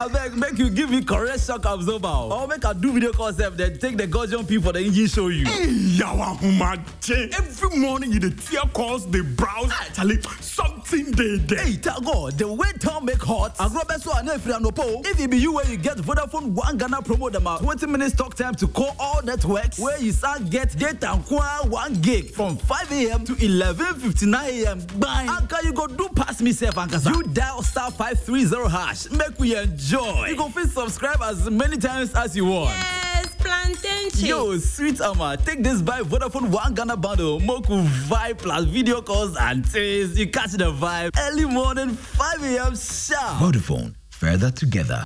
abeg make you give me correct shock absorber or make i do video call sef then take the gaudium pin for the engine show you. Yawa humache. Every morning you dey tear calls, dey browse. Charlie, something dey there. Hey, thank God, the way town make hot. Agrobeso and Efri Anopo. If it be you where you get Vodafone One Ghana promo them out 20 minutes talk time to call all networks where you start get data qua 1 gig from 5 a.m. to 11.59 a.m. Bang! Anka you go do pass me safe Ankasa. You dial star 530 hash. Make we enjoy. You can fit subscribe as many times as you want. Yes, plantain chips. Yo, sweet Ama, take this by Vodafone One Ghana bundle. Moku vibe plus video calls and taste. You catch the vibe. Early morning, 5 a.m. sharp. Vodafone, further together.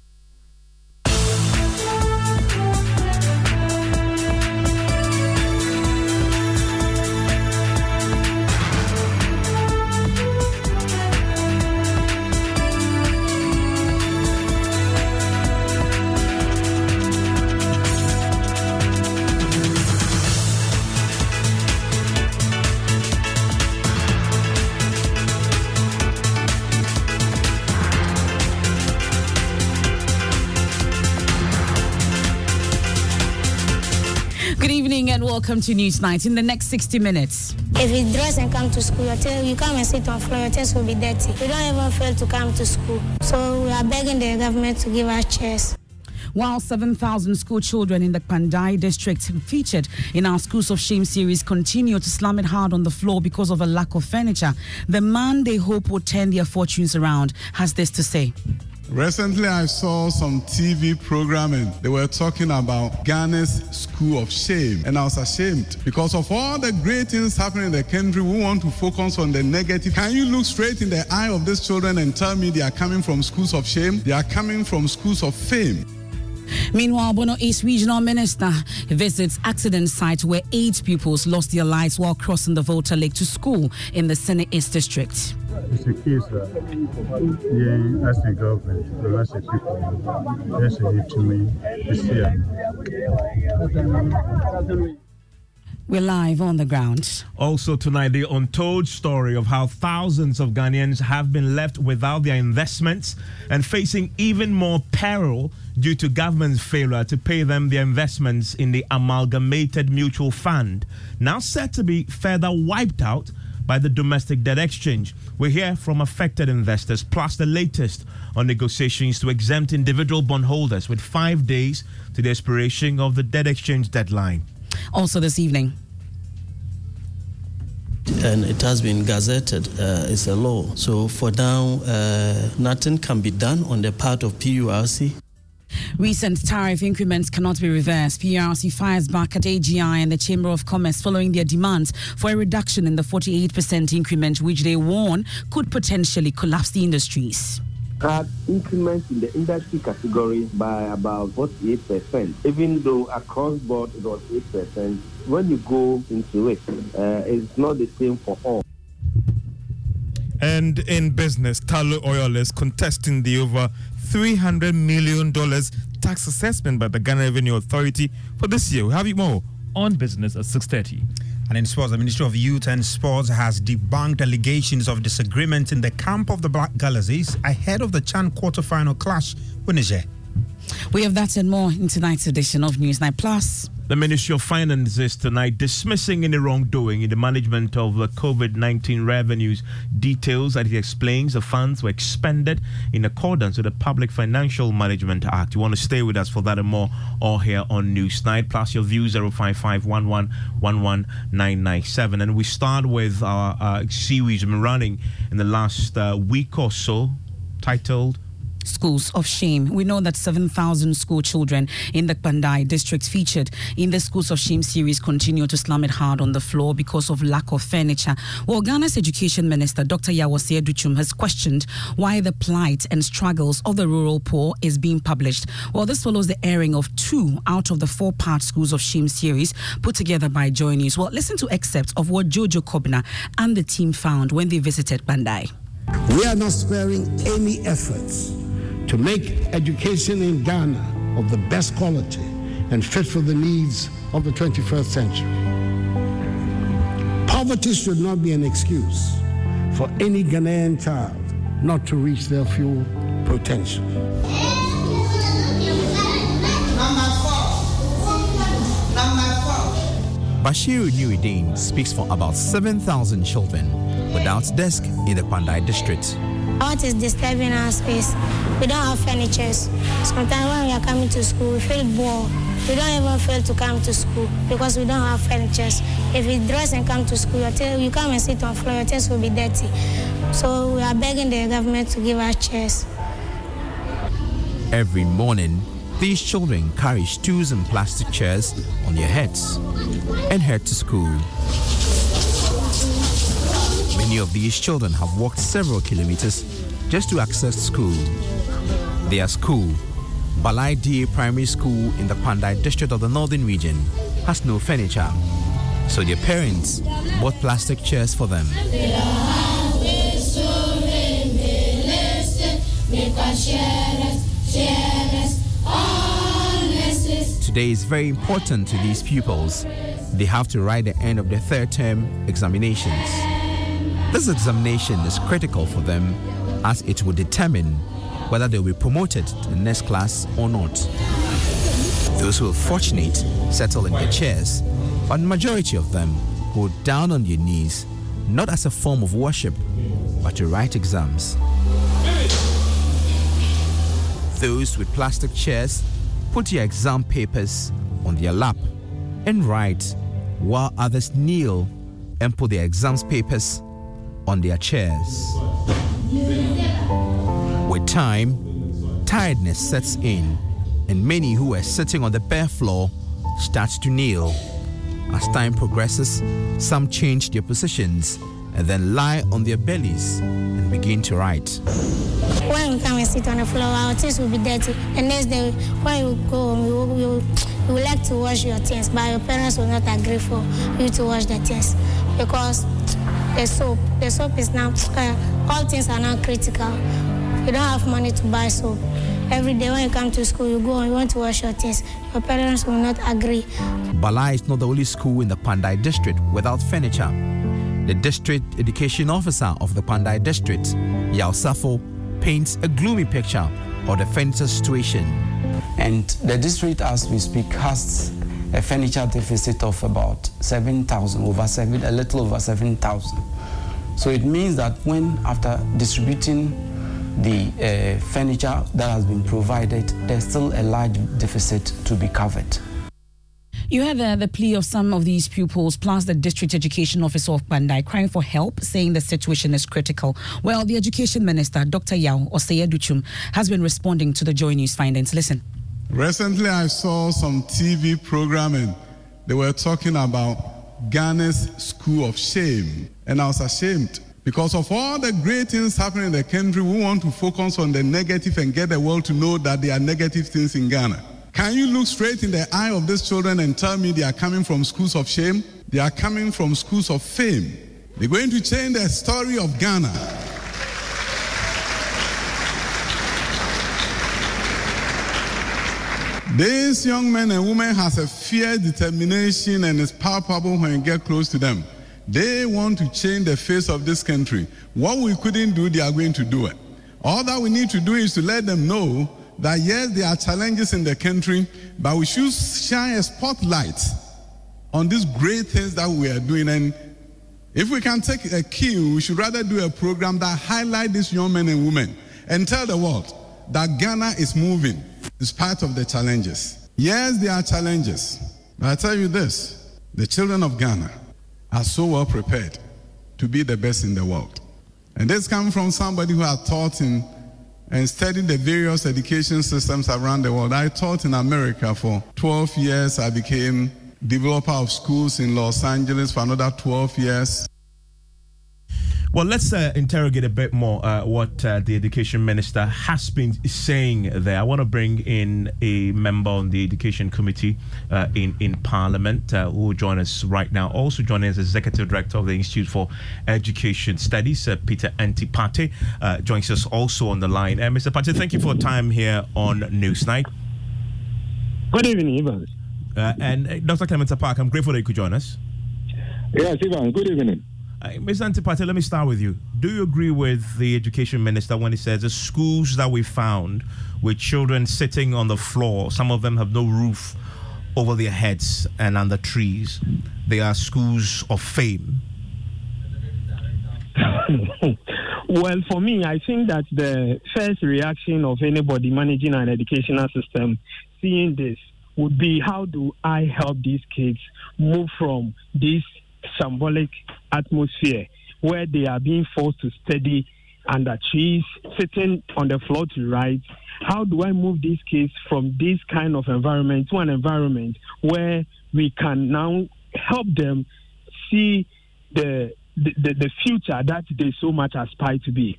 Welcome to News Night. In the next 60 minutes, If you dress and come to school, your tail, you come and sit on floor, your tails will be dirty. We don't even fail to come to school. So we are begging the government to give us chairs. while 7,000 school children in the Pandai district featured in our Schools of Shame series continue to slam it hard on the floor because of a lack of furniture, the man they hope will turn their fortunes around has this to say. Recently, I saw some TV programming. They were talking about Ghana's School of Shame, and I was ashamed because of all the great things happening in the country. We want to focus on the negative. Can you look straight in the eye of these children and tell me they are coming from schools of shame? They are coming from schools of fame. Meanwhile, Bono East Regional Minister visits accident site where eight pupils lost their lives while crossing the Volta Lake to school in the Sene East District. It's a case that yeah, as the government, the as people, there's a need to me this year. We're live on the ground. Also tonight, the untold story of how thousands of Ghanaians have been left without their investments and facing even more peril due to government's failure to pay them their investments in the amalgamated mutual fund, now said to be further wiped out by the domestic debt exchange. We hear from affected investors, plus the latest on negotiations to exempt individual bondholders with five days to the expiration of the debt exchange deadline. Also this evening, and it has been gazetted. Uh, it's a law. So for now, uh, nothing can be done on the part of PURC. Recent tariff increments cannot be reversed. PURC fires back at AGI and the Chamber of Commerce following their demands for a reduction in the 48% increment, which they warn could potentially collapse the industries. had increments in the industry category by about 48%, even though across board it was 8%. When you go into it, uh, it's not the same for all. And in business, Tullow Oil is contesting the over $300 million tax assessment by the Ghana Revenue Authority for this year. We have it more on business at 6.30. And in sports, the Ministry of Youth and Sports has debunked allegations of disagreement in the camp of the Black Galaxies ahead of the Chan quarterfinal clash with Niger. We have that and more in tonight's edition of Newsnight Plus. The Ministry of Finances tonight dismissing any wrongdoing in the management of the COVID 19 revenues. Details that it explains the funds were expended in accordance with the Public Financial Management Act. You want to stay with us for that and more, all here on Newsnight. Plus your view 055 And we start with our uh, series we've been running in the last uh, week or so titled schools of shame. We know that 7,000 school children in the Pandai district featured in the Schools of Shame series continue to slam it hard on the floor because of lack of furniture. Well, Ghana's Education Minister, Dr. Yaw Osei Adutwum, has questioned why the plight and struggles of the rural poor is being published. Well, this follows the airing of two out of the four part Schools of Shame series put together by Joy News. Well, listen to excerpts of what Jojo Kobna and the team found when they visited Bandai. We are not sparing any efforts to make education in Ghana of the best quality and fit for the needs of the 21st century. Poverty should not be an excuse for any Ghanaian child not to reach their full potential. Bashir Nuiddin speaks for about 7,000 children without desk in the Pandai district. What is disturbing our space? we don't have furniture. Sometimes when we are coming to school, we feel bored. We don't even feel to come to school because we don't have furniture. If we dress and come to school, you come and sit on floor, your tails will be dirty. So we are begging the government to give us chairs. Every morning, these children carry stools and plastic chairs on their heads and head to school. Many of these children have walked several kilometers just to access school. Their school, Balai DA Primary School in the Pandai district of the Northern Region, has no furniture. So their parents bought plastic chairs for them. Today is very important to these pupils. They have to write the end of their third term examinations. This examination is critical for them as it will determine whether they will be promoted to the next class or not. Those who are fortunate settle in their chairs, but the majority of them go down on their knees, not as a form of worship, but to write exams. Those with plastic chairs put their exam papers on their lap and write, while others kneel and put their exams papers on their chairs. With time, tiredness sets in, and many who were sitting on the bare floor start to kneel. As time progresses, some change their positions and then lie on their bellies and begin to write. When we come and sit on the floor, our things will be dirty. The next day, when you go home, you, will- you, you like to wash your things, but your parents will not agree for you to wash the things because the soap, the soap is now, uh, all things are now critical. You don't have money to buy soap. Every day when you come to school, you go and you want to wash your things. Your parents will not agree. Bala is not the only school in the Pandai district without furniture. The district education officer of the Pandai district, Yao Safo, paints a gloomy picture of the furniture situation. And the district, as we speak, has a furniture deficit of about 7,000, over seven, a little over 7,000. So it means that when, after distributing the uh, furniture that has been provided, there's still a large deficit to be covered. You heard the, the plea of some of these pupils, plus the district education officer of Bandai, crying for help, saying the situation is critical. Well, the education minister, Dr. Yaw Osei Adutwum, has been responding to the Joy News findings. Listen. Recently, I saw some TV programming. They were talking about Ghana's school of shame. And I was ashamed because of all the great things happening in the country. We want to focus on the negative and get the world to know that there are negative things in Ghana. Can you look straight in the eye of these children and tell me they are coming from schools of shame? They are coming from schools of fame. They're going to change the story of Ghana. These young men and women has a fierce determination and it's palpable when you get close to them. They want to change the face of this country. What we couldn't do, they are going to do it. All that we need to do is to let them know that yes, there are challenges in the country, but we should shine a spotlight on these great things that we are doing. And if we can take a cue, we should rather do a program that highlight these young men and women and tell the world that Ghana is moving in spite of the challenges. Yes, there are challenges, but I tell you this: the children of Ghana are so well prepared to be the best in the world. And this comes from somebody who has taught in and studied the various education systems around the world. I taught in America for 12 years. I became developer of schools in Los Angeles for another 12 years. Well, let's uh, interrogate a bit more uh, what uh, the education minister has been saying there. I want to bring in a member on the education committee uh, in in Parliament uh, who will join us right now. Also joining us, executive director of the Institute for Education Studies, uh, Peter Anti Partey, uh, joins us also on the line. Uh, Mr. Partey, thank you for your time here on Newsnight. Good evening, Evans. Uh, and uh, Dr. Clement Apaak, I'm grateful that you could join us. Yes, Evans. Good evening. Ms. Anti Partey, let me start with you. Do you agree with the education minister when he says the schools that we found with children sitting on the floor, some of them have no roof over their heads and under trees. They are schools of fame. well, for me, I think that the first reaction of anybody managing an educational system seeing this would be how do I help these kids move from this symbolic atmosphere where they are being forced to study under trees, sitting on the floor to write. How do I move these kids from this kind of environment to an environment where we can now help them see the the, the, the future that they so much aspire to be?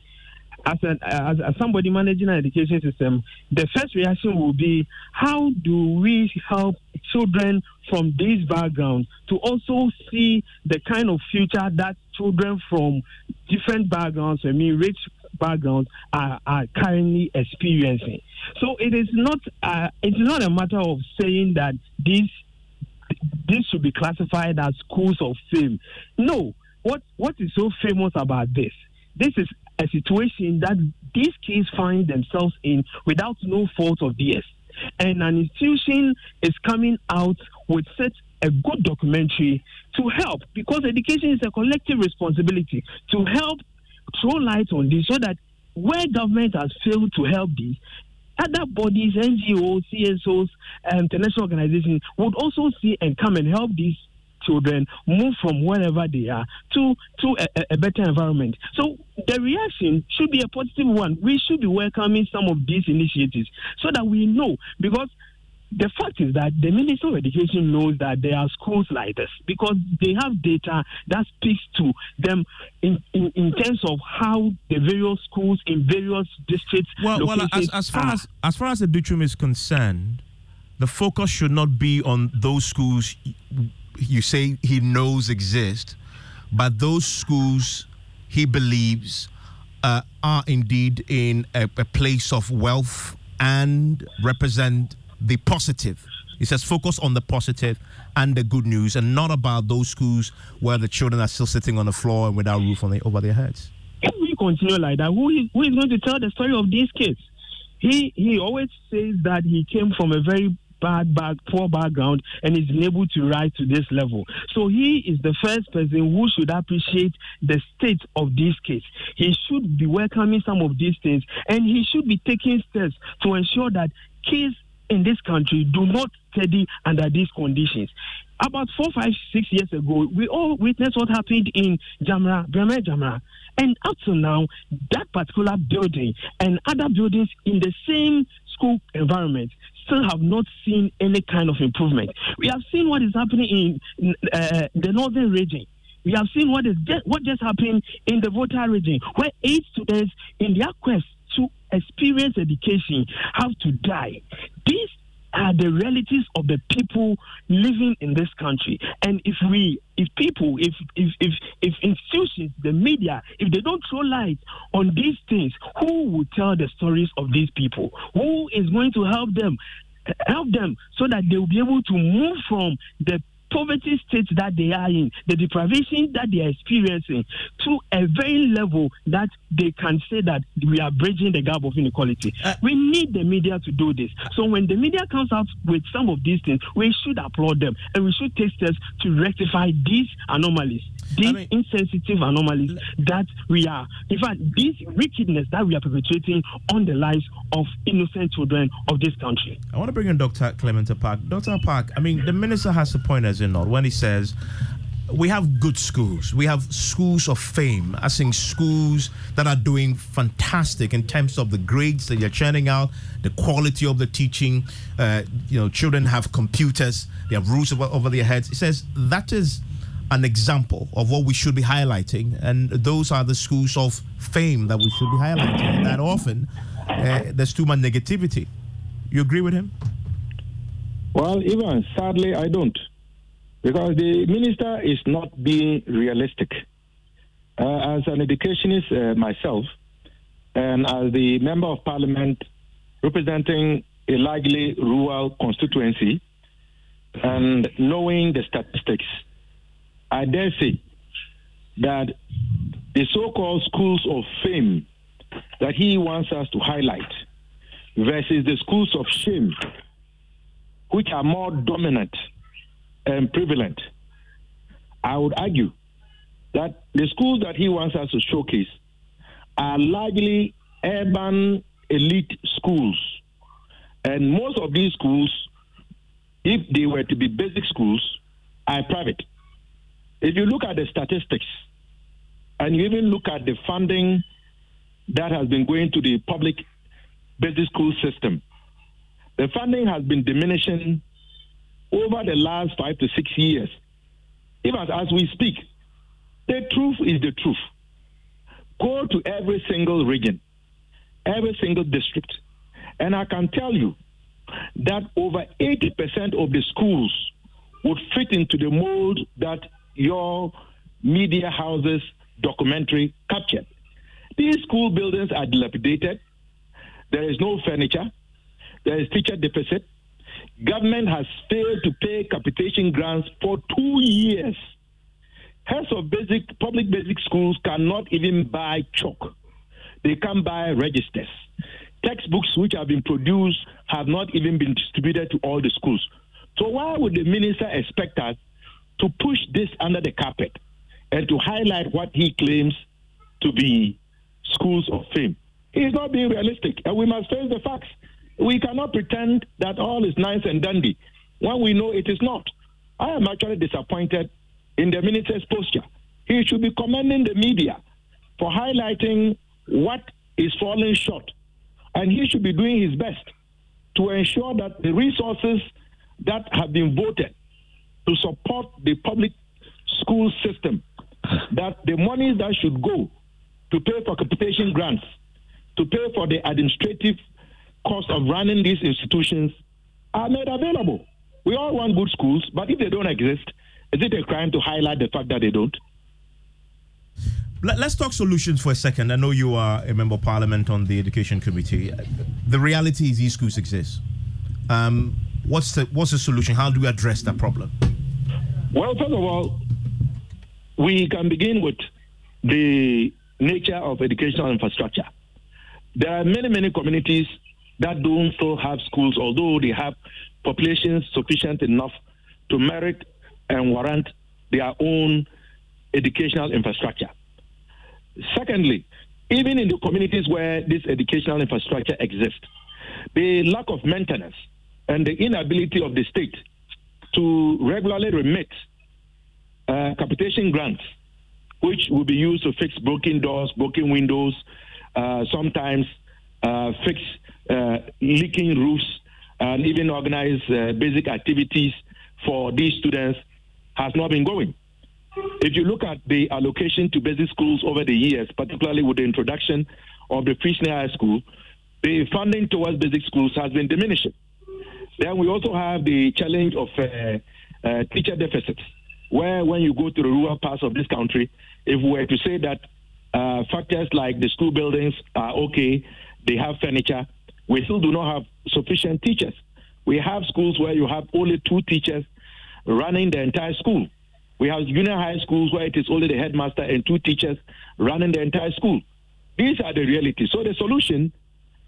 As, as, as somebody managing an education system, the first reaction will be how do we help children from this background to also see the kind of future that children from different backgrounds, I mean, rich backgrounds, are, are currently experiencing. So it is not uh, it's not a matter of saying that this this should be classified as schools of fame. No, what what is so famous about this? This is a situation that these kids find themselves in without no fault of theirs. And an institution is coming out with such a good documentary to help because education is a collective responsibility to help throw light on this so that where government has failed to help this, other bodies, NGOs, CSOs, and international organizations would also see and come and help these children move from wherever they are to to a, a, better environment. So the reaction should be a positive one. We should be welcoming some of these initiatives so that we know because the fact is that the Minister of Education knows that there are schools like this because they have data that speaks to them in, in, in terms of how the various schools in various districts. Well, well as, as far as as far as the Dutrium is concerned, the focus should not be on those schools you say he knows exist, but those schools he believes uh, are indeed in a, a place of wealth and represent the positive. He says focus on the positive and the good news, and not about those schools where the children are still sitting on the floor and without roof on over their heads. If we continue like that, who is, who is going to tell the story of these kids? He he always says that he came from a very bad, bad, poor background and is able to rise to this level. So he is the first person who should appreciate the state of this case. He should be welcoming some of these things and he should be taking steps to ensure that kids in this country do not study under these conditions. About four, five, six years ago, we all witnessed what happened in Jamra, Bremer Jamra. And up to now, that particular building and other buildings in the same school environment still have not seen any kind of improvement. We have seen what is happening in uh, the northern region. We have seen what is just, what just happened in the Volta region, where eight students in their quest to experience education have to die. These are the realities of the people living in this country. And if we, if people, if if if, if institutions, the media, if they don't throw light on these things, who will tell the stories of these people? Who is going to help them? Help them so that they will be able to move from the poverty state that they are in, the deprivation that they are experiencing, to a very level that they can say that we are bridging the gap of inequality. Uh, we need the media to do this. So when the media comes out with some of these things, we should applaud them and we should take steps to rectify these anomalies these I mean, insensitive anomalies that we are, in fact, this wickedness that we are perpetrating on the lives of innocent children of this country. I want to bring in Dr. Clement Apaak. Dr. Apaak, I mean, the minister has a point, as not, when he says, we have good schools. We have schools of fame, I think schools that are doing fantastic in terms of the grades that you're churning out, the quality of the teaching. Uh, you know, children have computers, they have roofs over, over their heads. He says that is an example of what we should be highlighting, and those are the schools of fame that we should be highlighting. That often uh, there's too much negativity. You agree with him? Well, even sadly, I don't, because the minister is not being realistic. Uh, as an educationist uh, myself, and as the member of parliament representing a largely rural constituency, and knowing the statistics I dare say that the so-called schools of fame that he wants us to highlight versus the schools of shame which are more dominant and prevalent, I would argue that the schools that he wants us to showcase are largely urban elite schools. And most of these schools, if they were to be basic schools, are private. If you look at the statistics and you even look at the funding that has been going to the public basic school system, the funding has been diminishing over the last five to six years. Even as we speak, the truth is the truth. Go to every single region, every single district, and I can tell you that over 80% of the schools would fit into the mold that your media houses documentary captured. These school buildings are dilapidated. There is no furniture. There is teacher deficit. Government has failed to pay capitation grants for two years. Heads of basic public basic schools cannot even buy chalk. They can't buy registers. Textbooks which have been produced have not even been distributed to all the schools. So why would the minister expect us to push this under the carpet and to highlight what he claims to be schools of fame? He's not being realistic, and we must face the facts. We cannot pretend that all is nice and dandy when we know it is not. I am actually disappointed in the minister's posture. He should be commending the media for highlighting what is falling short, and he should be doing his best to ensure that the resources that have been voted to support the public school system, that the money that should go to pay for capitation grants, to pay for the administrative cost of running these institutions are made available. We all want good schools, but if they don't exist, is it a crime to highlight the fact that they don't? Let, us talk solutions for a second. I know you are a member of parliament on the education committee. The reality is these schools exist. Um, what's the what's the solution? How do we address that problem? Well, first of all, we can begin with the nature of educational infrastructure. There are many, many communities that don't still have schools, although they have populations sufficient enough to merit and warrant their own educational infrastructure. Secondly, even in the communities where this educational infrastructure exists, the lack of maintenance and the inability of the state to regularly remit uh, capitation grants, which will be used to fix broken doors, broken windows, uh, sometimes uh, fix leaking roofs, and even organize uh, basic activities for these students has not been going. If you look at the allocation to basic schools over the years, particularly with the introduction of the free high school, the funding towards basic schools has been diminishing. Then we also have the challenge of uh, uh, teacher deficits, where when you go to the rural parts of this country, if we were to say that uh, factors like the school buildings are okay, they have furniture, we still do not have sufficient teachers. We have schools where you have only two teachers running the entire school. We have junior high schools where it is only the headmaster and two teachers running the entire school. These are the realities. So the solution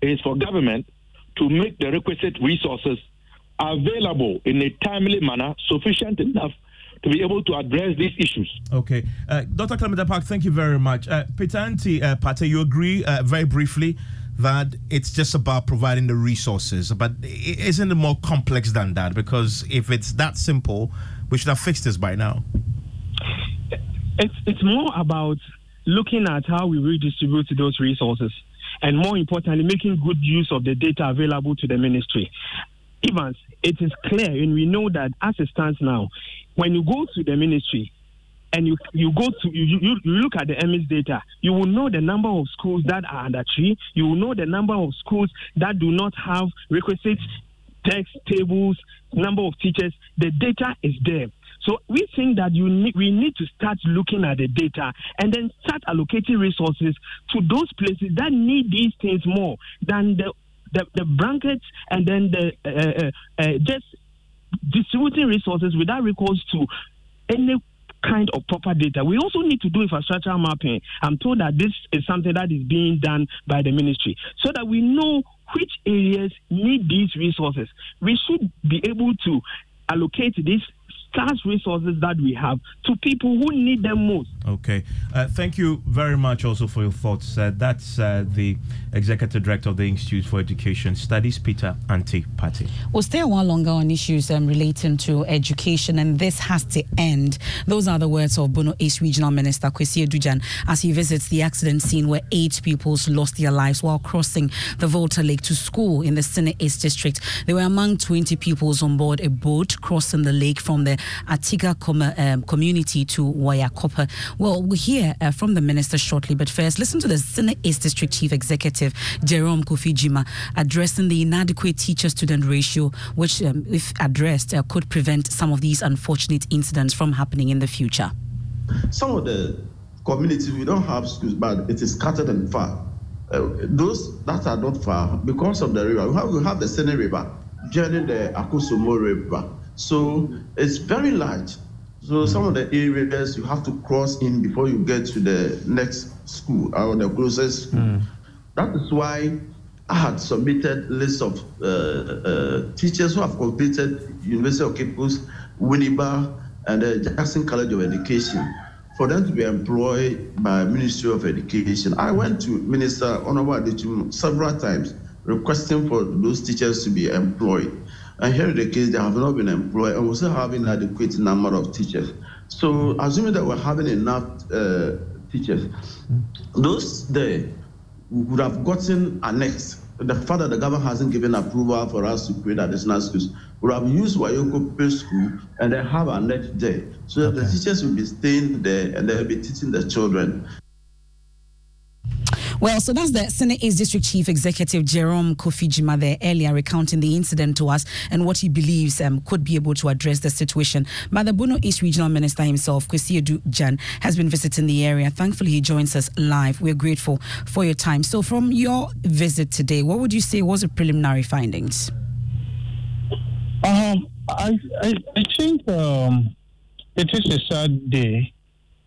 is for government to make the requisite resources available in a timely manner, sufficient enough to be able to address these issues. Okay. Uh, Dr. Clement Apaak, thank you very much. Uh, Peter uh, Partey, you agree uh, very briefly that it's just about providing the resources, but isn't it more complex than that? Because if it's that simple, we should have fixed this by now. It's, it's more about looking at how we redistribute those resources and more importantly, making good use of the data available to the ministry. Evans, it is clear, and we know that as it stands now, when you go to the ministry, and you you go to you, you, look at the MS data, you will know the number of schools that are under tree. You will know the number of schools that do not have requisite text tables, number of teachers. The data is there. So we think that you need, we need to start looking at the data and then start allocating resources to those places that need these things more than the the, the blankets and then the uh, uh, uh, just distributing resources without recourse to any kind of proper data. We also need to do infrastructure mapping. I'm told that this is something that is being done by the ministry so that we know which areas need these resources. We should be able to allocate these scarce resources that we have to people who need them most. Okay. Uh, thank you very much also for your thoughts. Uh, that's uh, the Executive Director of the Institute for Education Studies, Peter Anti Partey. We'll stay a while longer on issues um, relating to education, and this has to end. Those are the words of Bono East Regional Minister Kwesi Adu-Gyan as he visits the accident scene where eight pupils lost their lives while crossing the Volta Lake to school in the Sene East District. They were among 20 pupils on board a boat crossing the lake from the Atiga com- um, community to Wayakopa. Well, we'll hear uh, from the minister shortly, but first, listen to the Sene East District Chief Executive, Jerome Kofi Gyimah, addressing the inadequate teacher student ratio, which, um, if addressed, uh, could prevent some of these unfortunate incidents from happening in the future. Some of the communities, we don't have schools, but it is scattered and far. Uh, those that are not far, because of the river, we have, we have the Sene River joining the Akusumo River. So it's very large. So some of the areas you have to cross in before you get to the next school or the closest school. That is why I had submitted lists of uh, uh, teachers who have completed University of Cape Coast, Winneba, and the Jackson College of Education for them to be employed by Ministry of Education. I went to Minister Honorable several times requesting for those teachers to be employed. And here in the case, they have not been employed, and we still have an adequate number of teachers. So, assuming that we're having enough uh, teachers, those there would have gotten annexed. The fact that the government hasn't given approval for us to create additional schools, would have used Wayoko Pay School and then have annexed there, so that the teachers will be staying there and they'll be teaching the children. Well, so that's the Sene East District Chief Executive Jerome Kofi Gyimah there earlier recounting the incident to us and what he believes um, could be able to address the situation. But the Bono East Regional Minister himself, Kwesi Adu-Gyan, has been visiting the area. Thankfully, he joins us live. We're grateful for your time. So, from your visit today, what would you say was the preliminary findings? Um, I, I, I think um, it is a sad day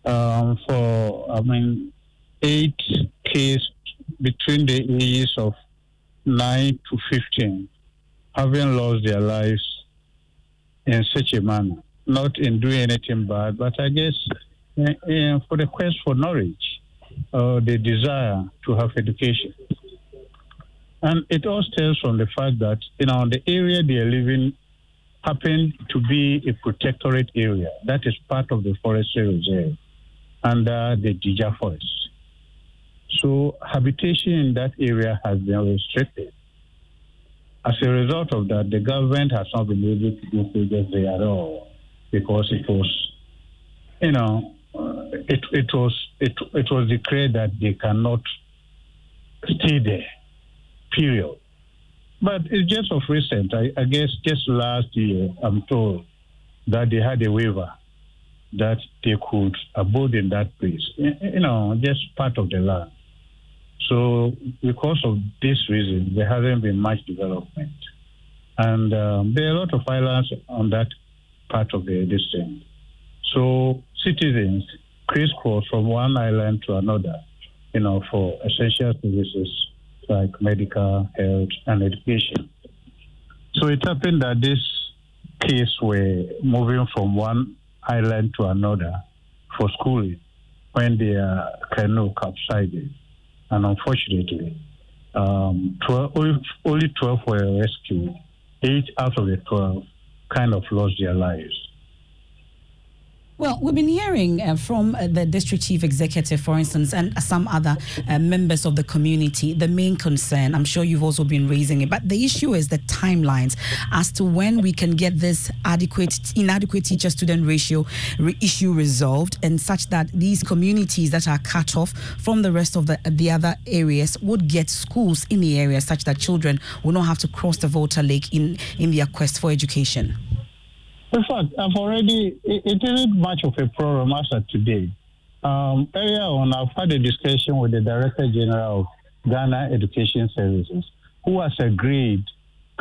um, for, I mean, eight kids between the ages of 9 to 15 having lost their lives in such a manner. Not in doing anything bad, but I guess uh, uh, for the quest for knowledge, uh, the desire to have education. And it all stems from the fact that, you know, the area they are living happened to be a protectorate area. That is part of the forest reserve under the Digya Forest. So habitation in that area has been restricted. As a result of that, the government has not been able to do projects there at all because it was, you know, uh, it, it was it, it was declared that they cannot stay there. Period. But it's just of recent. I, I guess just last year, I'm told that they had a waiver that they could abode in that place. You know, just part of the land. So, because of this reason, there hasn't been much development. And um, there are a lot of islands on that part of the district. So, citizens crisscross from one island to another, you know, for essential services like medical, health, and education. So, it happened that this case were moving from one island to another for schooling when their canoe capsized and unfortunately, um, 12, only, only 12 were rescued. Eight out of the 12 kind of lost their lives. Well, we've been hearing uh, from uh, the district chief executive, for instance, and some other uh, members of the community. The main concern, I'm sure you've also been raising it, but the issue is the timelines as to when we can get this adequate, inadequate teacher-student ratio re- issue resolved, and such that these communities that are cut off from the rest of the the other areas would get schools in the area, such that children will not have to cross the Volta Lake in in their quest for education. In fact, I've already, it, it isn't much of a problem as of today. Um, earlier on, I've had a discussion with the Director General of Ghana Education Services, who has agreed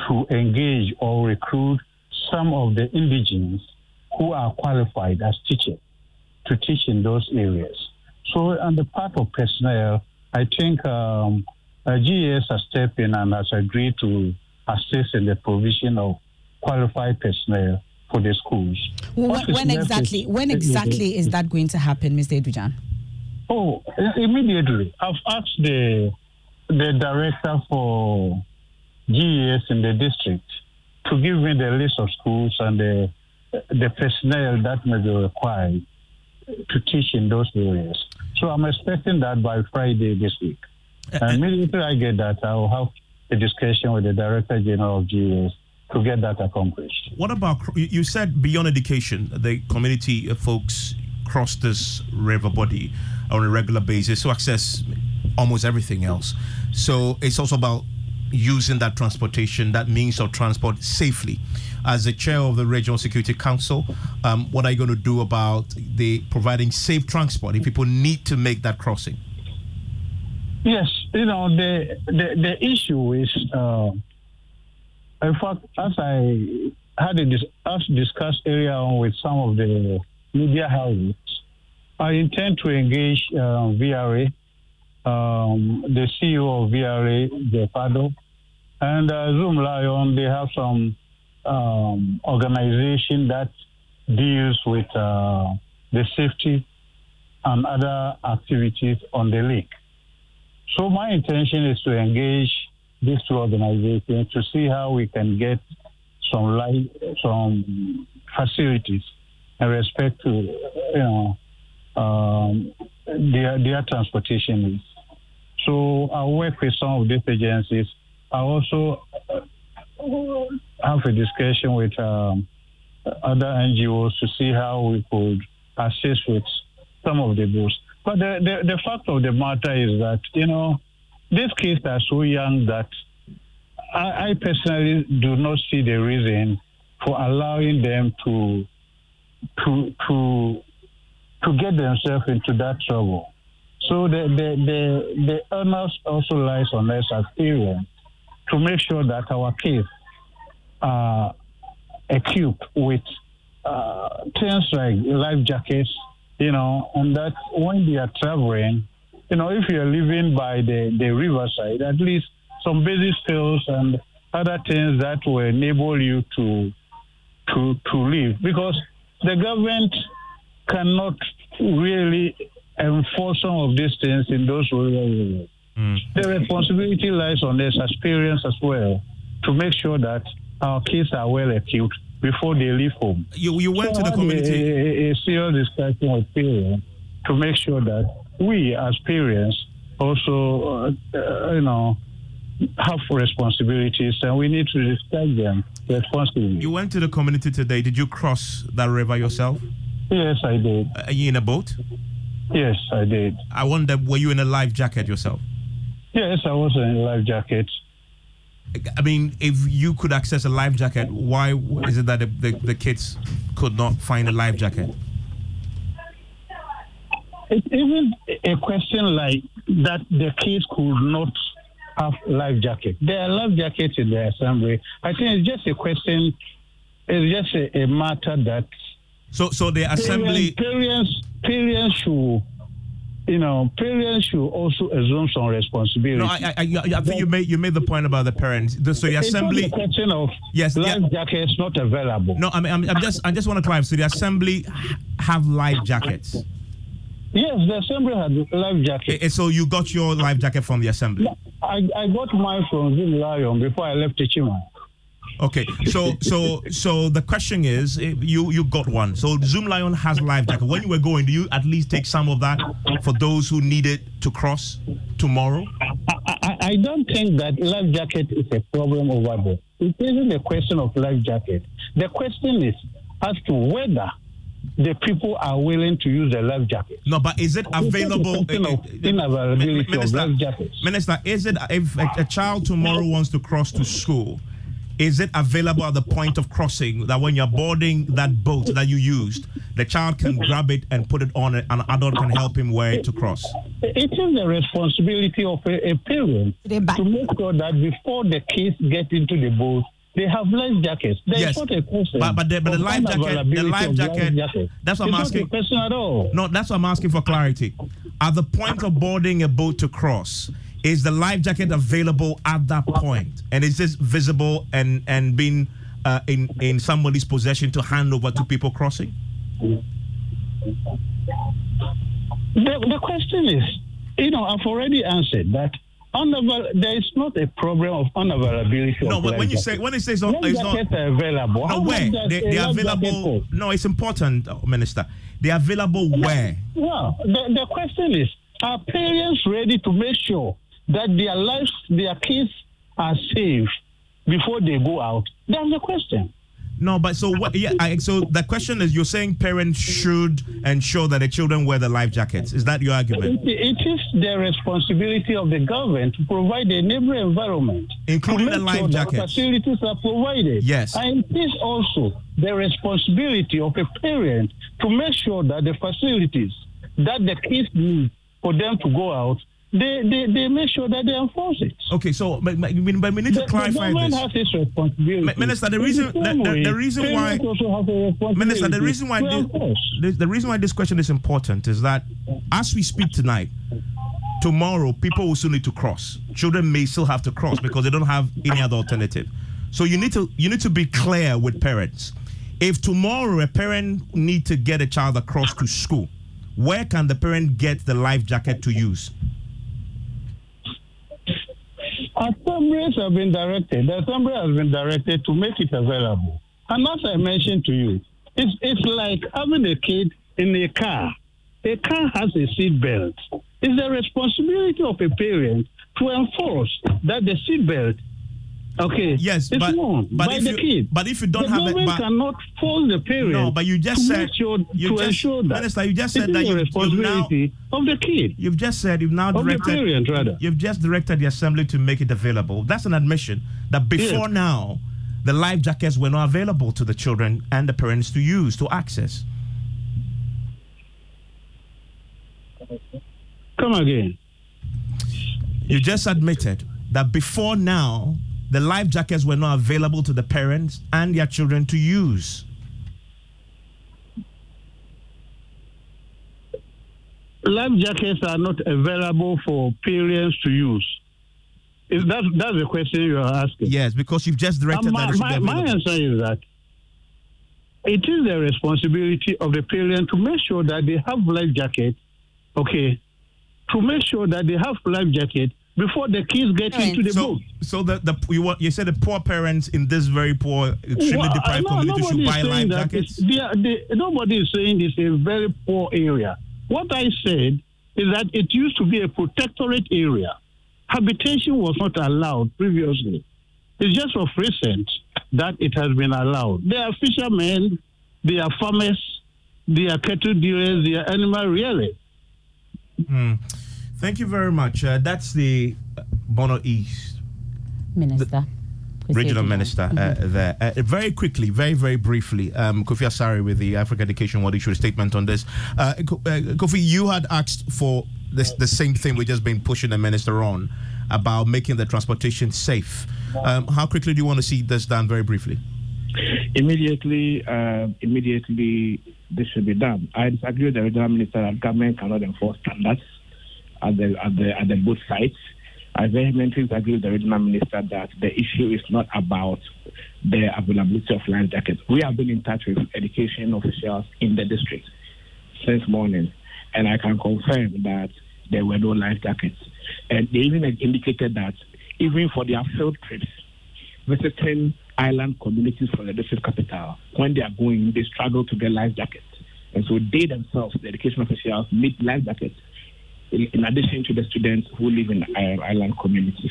to engage or recruit some of the indigenes who are qualified as teachers to teach in those areas. So, on the part of personnel, I think um, uh, GES has stepped in and has agreed to assist in the provision of qualified personnel for the schools. Well, What when exactly is- when exactly is that going to happen, Mr. Adu-Gyan? Oh, immediately. I've asked the the director for GES in the district to give me the list of schools and the the personnel that may be required to teach in those areas. So I'm expecting that by Friday this week. And immediately I get that, I will have a discussion with the director general of GES to get that accomplished. What about you said beyond education, the community folks cross this river body on a regular basis to access almost everything else. So it's also about using that transportation, that means of transport safely. As the chair of the Regional Security Council, um, what are you going to do about the providing safe transport if people need to make that crossing? Yes, you know the the, the issue is, uh, in fact, as I had a dis- as discussed earlier with some of the media houses, I intend to engage uh, VRA, um, the CEO of VRA, Jefado, and uh, Zoomlion. They have some um, organization that deals with uh, the safety and other activities on the lake. So my intention is to engage these two organizations to see how we can get some light, some facilities in respect to you know um, their their transportation needs. So I work with some of these agencies. I also uh, have a discussion with um, other NGOs to see how we could assist with some of the bills. But the, the, the fact of the matter is that, you know, these kids are so young that I, I personally do not see the reason for allowing them to to to to get themselves into that trouble. So the the the, the onus also lies on us as parents to make sure that our kids are equipped with uh, things like life jackets, you know, and that when they are traveling, you know, if you're living by the, the riverside, at least some basic skills and other things that will enable you to to to live because the government cannot really enforce some of these things in those rural areas. Hmm. The responsibility lies on us as parents as well to make sure that our kids are well equipped before they leave home. You you went So to the had a- community. A, a serious discussion with parents to make sure that we as parents also, uh, you know, have responsibilities and we need to respect them responsibly. You went to the community today. Did you cross that river yourself? Yes, I did. Are you in a boat? Yes, I did. I wonder, were you in a life jacket yourself? Yes, I was in a life jacket. I mean, if you could access a life jacket, why is it that the, the, the kids could not find a life jacket? It's even a question like that the kids could not have life jacket. There are life jackets in the assembly. I think it's just a question, it's just a, a matter that So, so the assembly. parents, parents should, you know, parents should also assume some responsibility. No, I, I, I, I think you made you made the point about the parents. The- So the It's not assembly. a question of yes, life jackets not available. No, I mean, I'm, I'm just I just want to clarify. So the assembly have life jackets. Yes, the assembly had life jacket. Eh, eh, So you got your life jacket from the assembly. I, I got mine from Zoomlion before I left Chima. Okay, so so so the question is, eh, you you got one. So Zoomlion has life jacket. When you were going, do you at least take some of that for those who need it to cross tomorrow? I, I don't think that life jacket is a problem over there. It isn't a question of life jacket. The question is as to whether the people are willing to use the life jacket. No, but is it available? It's not a question of inavailability of Minister. Minister, is it if a, a child tomorrow wants to cross to school? Is it available at the point of crossing that when you're boarding that boat that you used, the child can grab it and put it on, and an adult can help him wear it to cross? It is the responsibility of a, a parent to make sure that before the kids get into the boat, they have life jackets. There's Yes. not a question. But but the, but the life jacket, the life jacket, jacket. that's what I'm asking. Not a question at all. No, that's what I'm asking for clarity. At the point of boarding a boat to cross, is the life jacket available at that point, and is this visible and and being uh, in in somebody's possession to hand over to people crossing? The, the question is, you know, I've already answered that. Unaval- there is not a problem of unavailability. No, of when, when you say when it says Life it's not available. No, where they, they are available. No, it's important, uh, Minister. They are available where? Well, the, the question is, are parents ready to make sure that their lives, their kids are safe before they go out? That's the question. No, but so what? Yeah, I, so the question is, you're saying parents should ensure that the children wear the life jackets. Is that your argument? It, it is the responsibility of the government to provide a neighboring environment, Including the life sure jackets. Facilities are provided. Yes. and it is also the responsibility of a parent to make sure that the facilities that the kids need for them to go out, they, they, they make sure that they enforce it. Okay, so but, but, but we need to The- clarify the government this. has its responsibility. Mi- Minister, the reason the, the, the reason why also have a Minister, the reason why this, the, the reason why this question is important is that as we speak tonight, tomorrow people will still need to cross. Children may still have to cross because they don't have any other alternative. So you need to you need to be clear with parents. If tomorrow a parent need to get a child across to school, where can the parent get the life jacket to use? Assemblies have been directed. The assembly has been directed to make it available. And as I mentioned to you, it's it's like having a kid in a car. A car has a seat belt. It's the responsibility of a parent to enforce that the seat belt, okay, yes, is but- but by if the you- kid. but if you don't the have a- government but- cannot force the parent. No, but you just said sure, you to just, ensure that Minister, you just it said that you, you've now responsibility of the kid. You've just said you've now directed. Of the parent, rather. You've just directed the assembly to make it available. That's an admission that before Yes. now, the life jackets were not available to the children and the parents to use to access. Come again. You just admitted that before now, the life jackets were not available to the parents and their children to use. life jackets are not available for parents to use. Is that that's the question you are asking? Yes, because you've just directed that my, be my, my answer is that it is the responsibility of the parent to make sure that they have life jacket, okay, to make sure that they have life jacket before the kids get into the so, boat. so the, the you want you said the poor parents in this very poor, extremely Well, deprived no, community should buy life jackets. they are- they- nobody is saying it's a very poor area. What I said is that it used to be a protectorate area. Habitation was not allowed previously. It's just of recent that it has been allowed. There are fishermen, there are farmers, there are cattle dealers, there are animal rearers. Hmm. Thank you very much. Uh, that's the uh, Bono East Minister. regional minister uh, Mhm. there. Uh, very quickly, very, very briefly, um, Kofi Asare with the Africa Education World issued a statement on this. Uh, uh, Kofi, you had asked for this, the same thing we've just been pushing the minister on about making the transportation safe. Um, how quickly do you want to see this done, very briefly? immediately, uh, immediately this should be done. I disagree with the regional minister that government cannot enforce standards at the at the at the both sites. I vehemently agree with the regional minister that the issue is not about the availability of life jackets. We have been in touch with education officials in the district since morning, and I can confirm that there were no life jackets. And they even indicated that even for their field trips, visiting island communities from the district capital, when they are going, they struggle to get life jackets. And so they themselves, the education officials, need life jackets in, addition to the students who live in uh, island communities.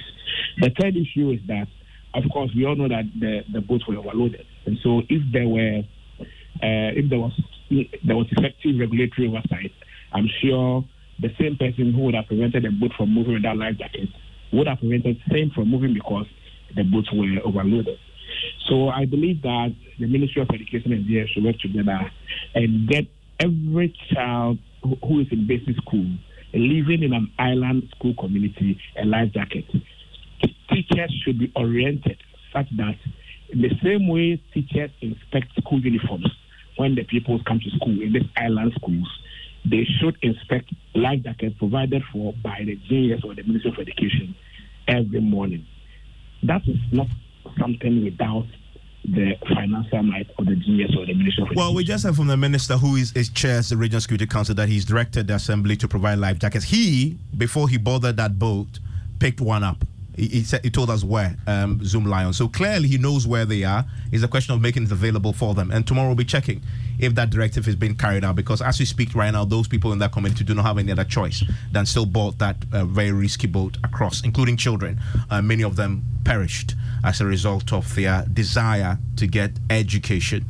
The third issue is that, of course, we all know that the, the boats were overloaded. And so if there were, uh, if there was there was effective regulatory oversight, I'm sure the same person who would have prevented the boat from moving without life jackets would have prevented the same from moving because the boats were overloaded. So I believe that the Ministry of Education and DA should work together and get every child who is in basic school living in an island school community a life jacket. Teachers should be oriented such that in the same way teachers inspect school uniforms when the pupils come to school in these island schools, they should inspect life jackets provided for by the GES or the Ministry of Education every morning. That is not something without the financial might of the GES or the Ministry of Well, we just heard from the minister who is, is chairs the Regional Security Council that he's directed the assembly to provide life jackets. He, before he boarded that boat, picked one up. He, he said he told us where um, Zoomlion. So clearly he knows where they are. It's a question of making it available for them. And tomorrow we'll be checking if that directive is being carried out. Because as we speak right now, those people in that community do not have any other choice than still board that uh, very risky boat across, including children. Uh, many of them perished as a result of their desire to get education.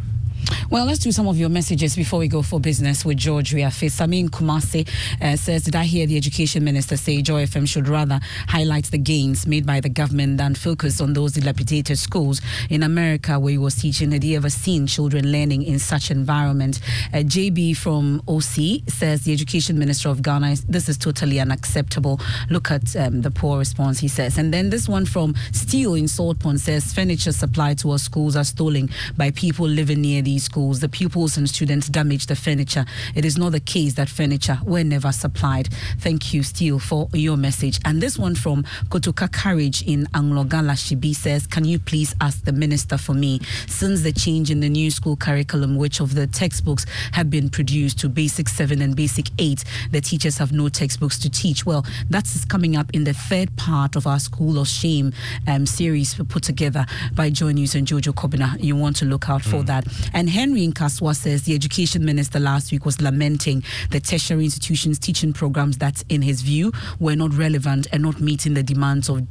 Well, let's do some of your messages before we go for business with George Wiafe. Samin Kumase uh, says, Did I hear the education minister say Joy FM should rather highlight the gains made by the government than focus on those dilapidated schools in America where he was teaching? Had he ever seen children learning in such environment? Uh, JB from OC says, The education minister of Ghana, is, this is totally unacceptable. Look at um, the poor response, he says. And then this one from Steel in Salt Pond says, Furniture supplied to our schools are stolen by people living near these schools. The pupils and students damage the furniture. It is not the case that furniture were never supplied. Thank you, Steele, for your message. And this one from Kotoka Courage in Anglogala Shibi says, Can you please ask the minister for me? Since the change in the new school curriculum, which of the textbooks have been produced to basic seven and basic eight, the teachers have no textbooks to teach. Well, that's coming up in the third part of our School of Shame um, series put together by Joy News and Jojo Kobina. You want to look out for mm. that. And Henry Nkaswa says the education minister last week was lamenting the tertiary institutions teaching programs that, in his view, were not relevant and not meeting the demands of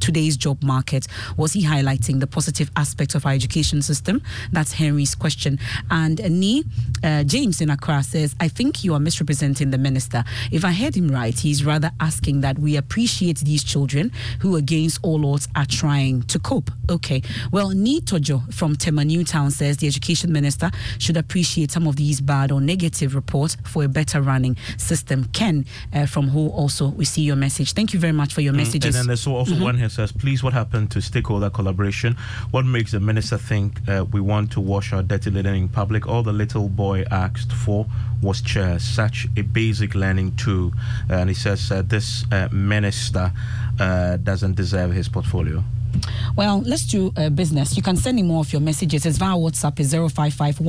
today's job market. Was he highlighting the positive aspects of our education system? That's Henry's question. And Ni uh, James in Accra says, I think you are misrepresenting the minister. If I heard him right, he's rather asking that we appreciate these children who, against all odds, are trying to cope. Okay. Well, Ni Tojo from Tema Newtown says the education minister Minister should appreciate some of these bad or negative reports for a better running system. Ken uh, from Who also, we see your message. Thank you very much for your mm, messages. And then there's also mm-hmm. one here says, please, what happened to stakeholder collaboration? What makes the minister think uh, we want to wash our dirty linen in public? All the little boy asked for was chair, such a basic learning tool. Uh, and he says uh, this uh, minister uh, doesn't deserve his portfolio. Well, let's do uh, business. You can send me more of your messages. It's via WhatsApp is 055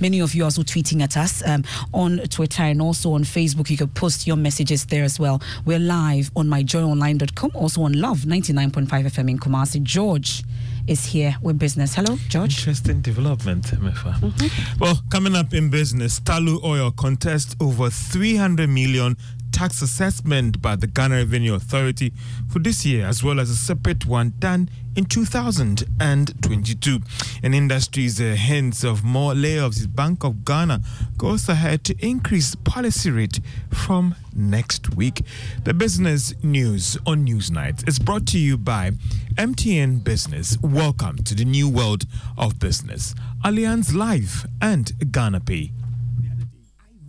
Many of you are also tweeting at us um, on Twitter and also on Facebook. You can post your messages there as well. We're live on myjoyonline.com, also on Love 99.5 FM in Kumasi. George is here with business. Hello, George. Interesting development, Mefa. Mm-hmm. Well, coming up in business, Tullow Oil contest over 300 million tax assessment by the Ghana Revenue Authority for this year, as well as a separate one done in 2022. And industry's uh, hints of more layoffs. Is Bank of Ghana goes ahead to increase policy rate from next week. The business news on Newsnight is brought to you by MTN Business. Welcome to the new world of business. Allianz Life and Ghana Pay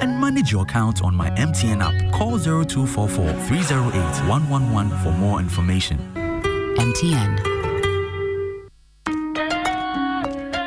and manage your account on my MTN app. Call 0244 308 111 for more information. MTN.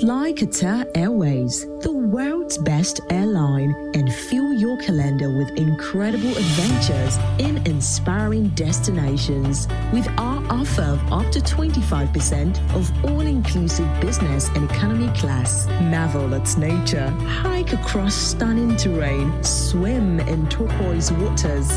Fly Qatar Airways, the world's best airline, and fill your calendar with incredible adventures in inspiring destinations. With our offer of up to 25% of all inclusive business and economy class, marvel at nature, hike across stunning terrain, swim in turquoise waters,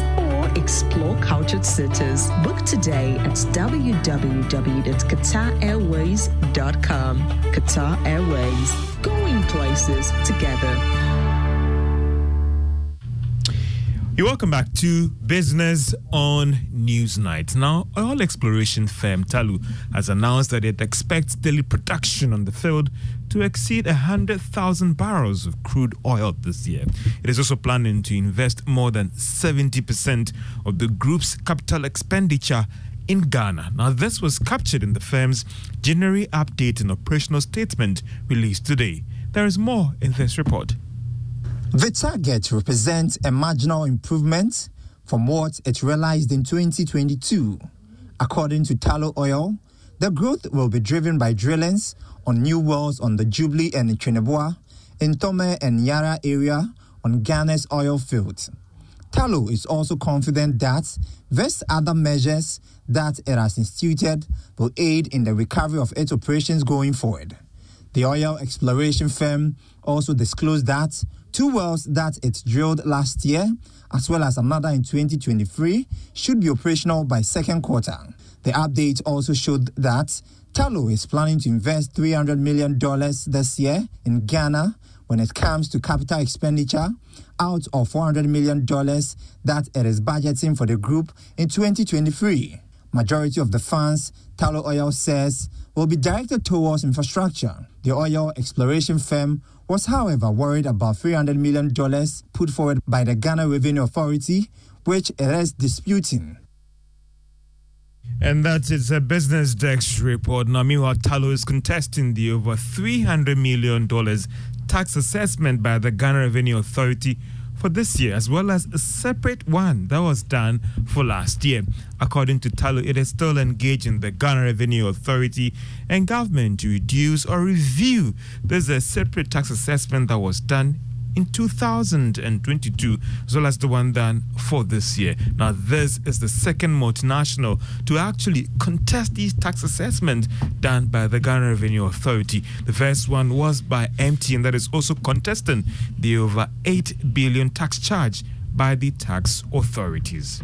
or explore cultured cities. Book today at www.qatarairways.com. Qatar Airways, going places together. You're welcome back to Business on Newsnight. Now, oil exploration firm Tullow has announced that it expects daily production on the field to exceed 100,000 barrels of crude oil this year. It is also planning to invest more than 70% of the group's capital expenditure in Ghana. Now, this was captured in the firm's January update and operational statement released today. There is more in this report. The target represents a marginal improvement from what it realized in 2022. According to Tullow Oil, the growth will be driven by drillings on new wells on the Jubilee and Tweneboa, in Tome and Yara area on Ghana's oil fields. Tullow is also confident that various other measures that it has instituted will aid in the recovery of its operations going forward. The oil exploration firm also disclosed that two wells that it drilled last year, as well as another in 2023, should be operational by second quarter. The update also showed that Tullow is planning to invest $300 million this year in Ghana when it comes to capital expenditure out of $400 million that it is budgeting for the group in 2023. Majority of the funds, Tullow Oil says, will be directed towards infrastructure. The oil exploration firm was, however, worried about $300 million put forward by the Ghana Revenue Authority, which it is disputing. And that is a business desk report. Now, Tullow is contesting the over $300 million tax assessment by the Ghana Revenue Authority for this year, as well as a separate one that was done for last year. According to Tullow, it is still engaging the Ghana Revenue Authority and government to reduce or review this a separate tax assessment that was done in 2022, as well as the one done for this year. Now, this is the second multinational to actually contest these tax assessments done by the Ghana Revenue Authority. The first one was by MTN, that is also contesting the over 8 billion tax charge by the tax authorities.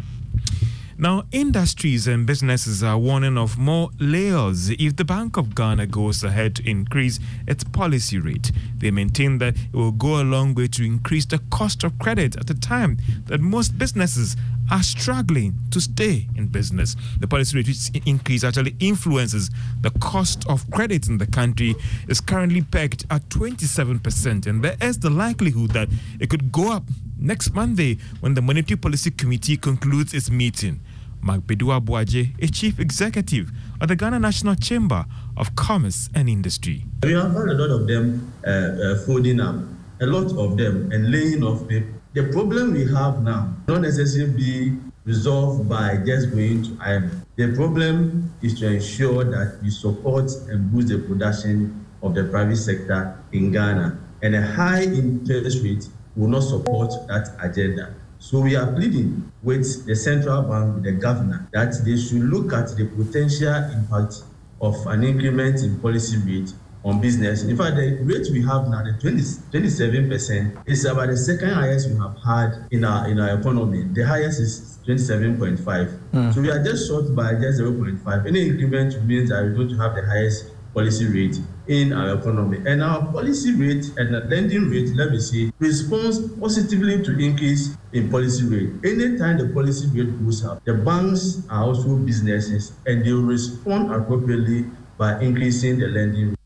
Now, industries and businesses are warning of more layoffs if the Bank of Ghana goes ahead to increase its policy rate. They maintain that it will go a long way to increase the cost of credit at a time that most businesses are struggling to stay in business. The policy rate which increase actually influences the cost of credit in the country is currently pegged at 27%, and there is the likelihood that it could go up next Monday when the Monetary Policy Committee concludes its meeting. Mark Badu-Aboagye is Chief Executive of the Ghana National Chamber of Commerce and Industry. We have had a lot of them uh, uh, folding up, a lot of them, and laying off. The problem we have now not necessarily be resolved by just going to IMF. The problem is to ensure that we support and boost the production of the private sector in Ghana. And a high interest rate will not support that agenda. So we are pleading with the central bank, with the governor, that they should look at the potential impact of an increment in policy rate on business. In fact, the rate we have now, the 20, 27%, is about the second highest we have had in our in our economy. The highest is 27.5. Mm. So we are just short by just 0.5. Any increment means that we're going to have the highest policy rate in our economy. And our policy rate and the lending rate, let me see, responds positively to increase in policy rate. Anytime the policy rate goes up, the banks are also businesses and they respond appropriately by increasing the lending rate.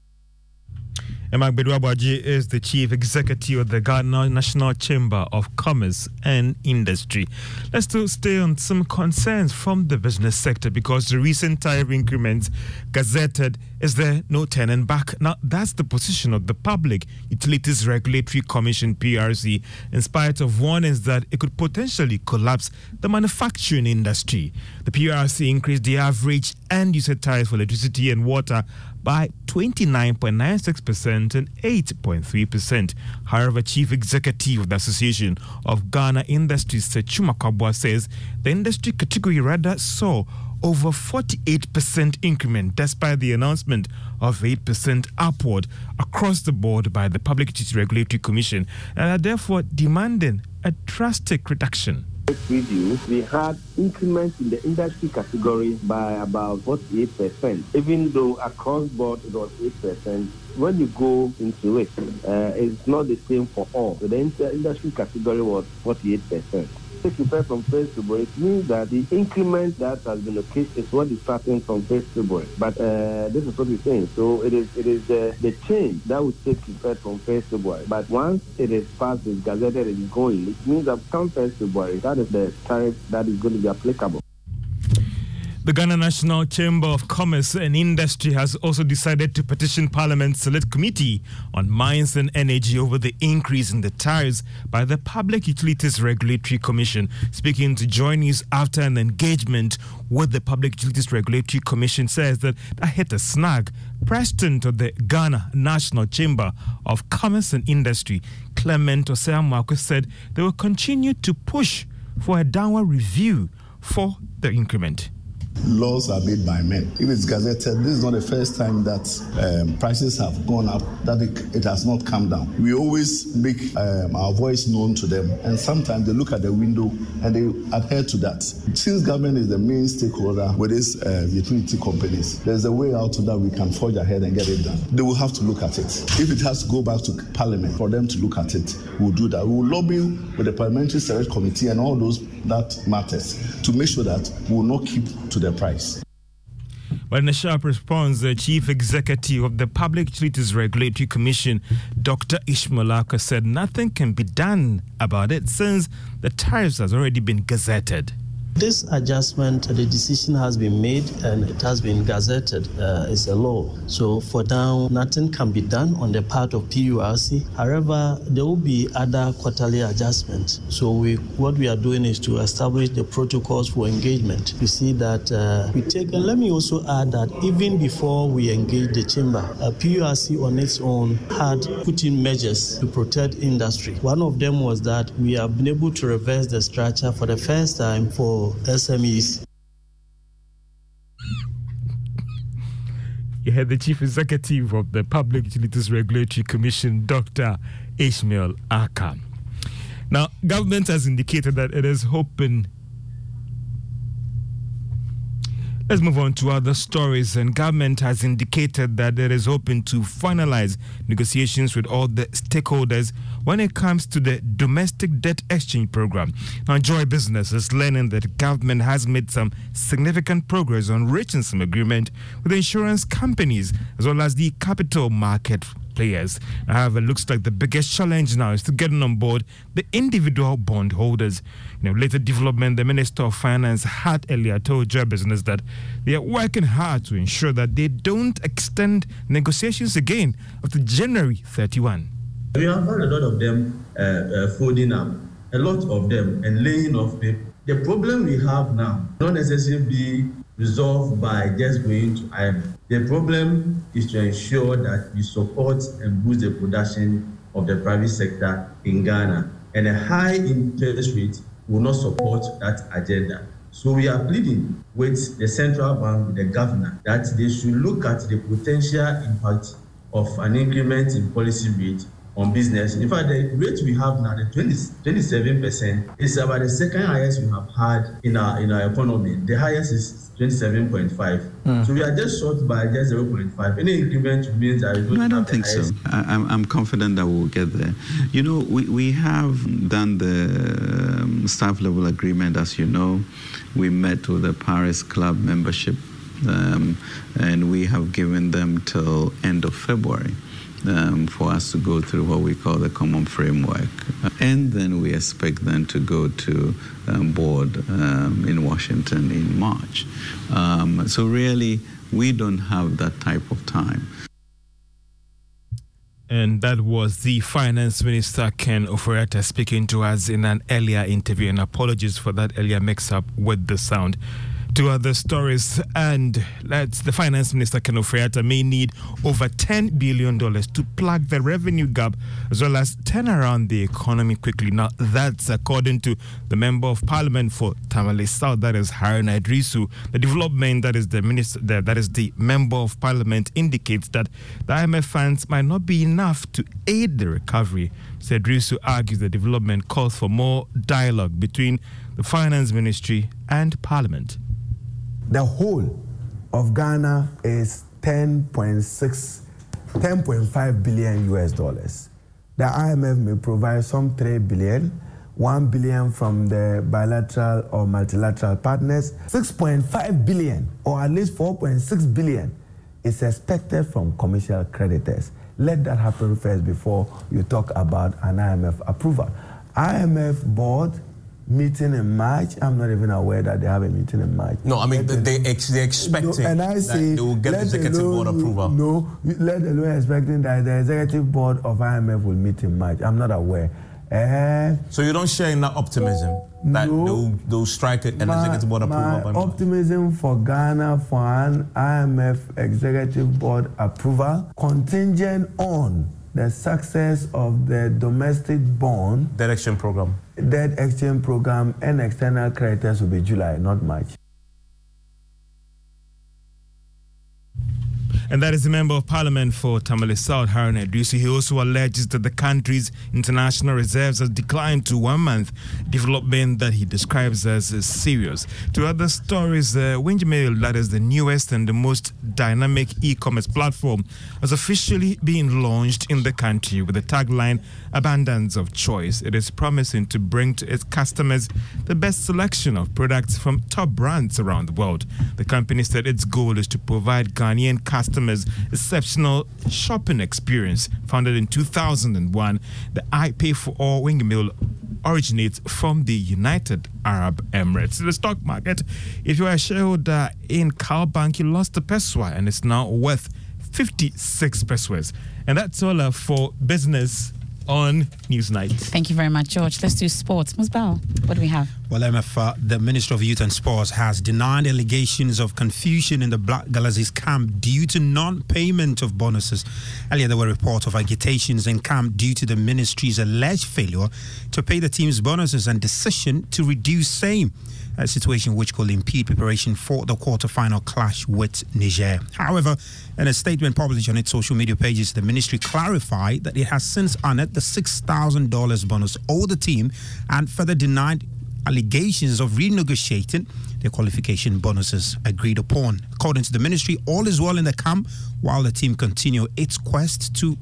Emak Badu-Aboagye is the chief executive of the Ghana National Chamber of Commerce and Industry. Let's still stay on some concerns from the business sector because the recent tariff increments gazetted is there no turning back. Now, that's the position of the Public Utilities Regulatory Commission, PURC, in spite of warnings that it could potentially collapse the manufacturing industry. The PURC increased the average end user tariff for electricity and water by 29.96% and 8.3%. However, Chief Executive of the Association of Ghana Industries, Seth Twum-Akwaboah, says the industry category rather saw over 48% increment despite the announcement of 8% upward across the board by the Public Utility Regulatory Commission and are therefore demanding a drastic reduction review, we had increments in the industry category by about 48%, even though across board it was 8%. When you go into it, uh, it's not the same for all. So the industry category was 48% take effect from 1st February, it means that the increment that has been located is what is starting from 1st February. But uh, this is what we're saying. So it is it is the, the change that would take effect from 1st February. But once it is passed, it's gazetted, it is going, it means that 1st February, that is the tariff that is going to be applicable. The Ghana National Chamber of Commerce and Industry has also decided to petition Parliament's Select Committee on Mines and Energy over the increase in the tariffs by the Public Utilities Regulatory Commission. Speaking to Joy News after an engagement with the Public Utilities Regulatory Commission, says that that hit a snag. President of the Ghana National Chamber of Commerce and Industry, Clement Osei-Amoako, said they will continue to push for a downward review for the increment laws are made by men. If it's gazetted, this is not the first time that um, prices have gone up, that it, it, has not come down. We always make um, our voice known to them, and sometimes they look at the window and they adhere to that. Since government is the main stakeholder with these uh, utility companies, there's a way out that we can forge ahead and get it done. They will have to look at it. If it has to go back to Parliament for them to look at it, we'll do that. We will lobby with the Parliamentary Select Committee and all those that matters to make sure that we will not keep to the price. But in a sharp response, the uh, chief executive of the Public Utilities Regulatory Commission, Dr. Ishmael Ackah, said nothing can be done about it since the tariffs has already been gazetted. This adjustment, the decision has been made and it has been gazetted. Uh, it's a law. So for now, nothing can be done on the part of PURC. However, there will be other quarterly adjustments. So we, what we are doing is to establish the protocols for engagement. You see that uh, we take, and let me also add that even before we engage the chamber, uh, PURC on its own had put in measures to protect industry. One of them was that we have been able to reverse the structure for the first time for SMEs. You had the Chief Executive of the Public Utilities Regulatory Commission, Dr. Ishmael Ackah. Now, government has indicated that it is hoping Let's move on to other stories. And government has indicated that it is open to finalize negotiations with all the stakeholders when it comes to the domestic debt exchange program. Now, Joy Business is learning that government has made some significant progress on reaching some agreement with insurance companies as well as the capital market players. However, it looks like the biggest challenge now is to getting on board the individual bondholders. You know, later development, the Minister of Finance had earlier told Joy Business that they are working hard to ensure that they don't extend negotiations again after January 31. We have had a lot of them uh, uh, folding up, a lot of them, and laying off people. The problem we have now, not necessarily be resolved by just going to IMF. The problem is to ensure that we support and boost the production of the private sector in Ghana. And a high interest rate will not support that agenda. So we are pleading with the central bank, the governor, that they should look at the potential impact of an increment in policy rate on business. In fact, the rate we have now, the 20, 27%, is about the second highest we have had in our in our economy. The highest is 27.5. Mm. So we are just short by just 0.5. Any increment means that no, I don't think so. I, am I'm confident that we'll get there. You know, we, we have done the um, staff level agreement, as you know. We met with the Paris Club membership, um, and we have given them till end of February um, for us to go through what we call the common framework. And then we expect them to go to um, board um, in Washington in March. Um, so really, we don't have that type of time. And that was the Finance Minister Ken Ofori-Atta speaking to us in an earlier interview. And apologies for that earlier mix up with the sound to other stories. And that's the finance minister, Ken Ofori-Atta, may need over $10 billion to plug the revenue gap as well as turn around the economy quickly. Now, that's according to the member of parliament for Tamale South, that is Haruna Iddrisu. The development that is the minister, that is the member of parliament indicates that the IMF funds might not be enough to aid the recovery. Iddrisu argues the development calls for more dialogue between the finance ministry and parliament the whole of Ghana is 10.6, 10.5 billion US dollars. The IMF may provide some 3 billion, 1 billion from the bilateral or multilateral partners, 6.5 billion or at least 4.6 billion is expected from commercial creditors. Let that happen first before you talk about an IMF approval. IMF board meeting in March. I'm not even aware that they have a meeting in March. No, I mean let they ex- they're expecting no, and I say, they will get the executive board approval. No, let alone expecting that the executive board of IMF will meet in March. I'm not aware. Uh, so you don't share in that optimism that no, they'll, they'll strike it and my, executive board approval? My optimism for Ghana for an IMF executive board approval contingent on the success of the domestic bond debt exchange program debt exchange program and external creditors will be July, not March. And that is the Member of Parliament for Tamale South, Haruna Iddrisu. He also alleges that the country's international reserves have declined to one month, development that he describes as serious. To other stories, uh, Wingmail, that is the newest and the most dynamic e-commerce platform, has officially been launched in the country with the tagline Abundance of Choice. It is promising to bring to its customers the best selection of products from top brands around the world. The company said its goal is to provide Ghanaian customers customers exceptional shopping experience. Founded in 2001, the I Pay for All wing meal originates from the United Arab Emirates. The stock market, if you are a shareholder in Cal Bank, you lost a pesewa and it's now worth 56 pesewas. And that's all uh, for business on Newsnight. Thank you very much, George. Let's do sports. Musbal, what do we have? Well, MF, the Minister of Youth and Sports has denied allegations of confusion in the Black Galaxies camp due to non-payment of bonuses. Earlier, there were reports of agitations in camp due to the ministry's alleged failure to pay the team's bonuses and decision to reduce same a situation which could impede preparation for the quarter-final clash with Niger. However, in a statement published on its social media pages, the ministry clarified that it has since honored the $6,000 bonus owed the team and further denied allegations of renegotiating the qualification bonuses agreed upon. According to the ministry, all is well in the camp while the team continue its quest to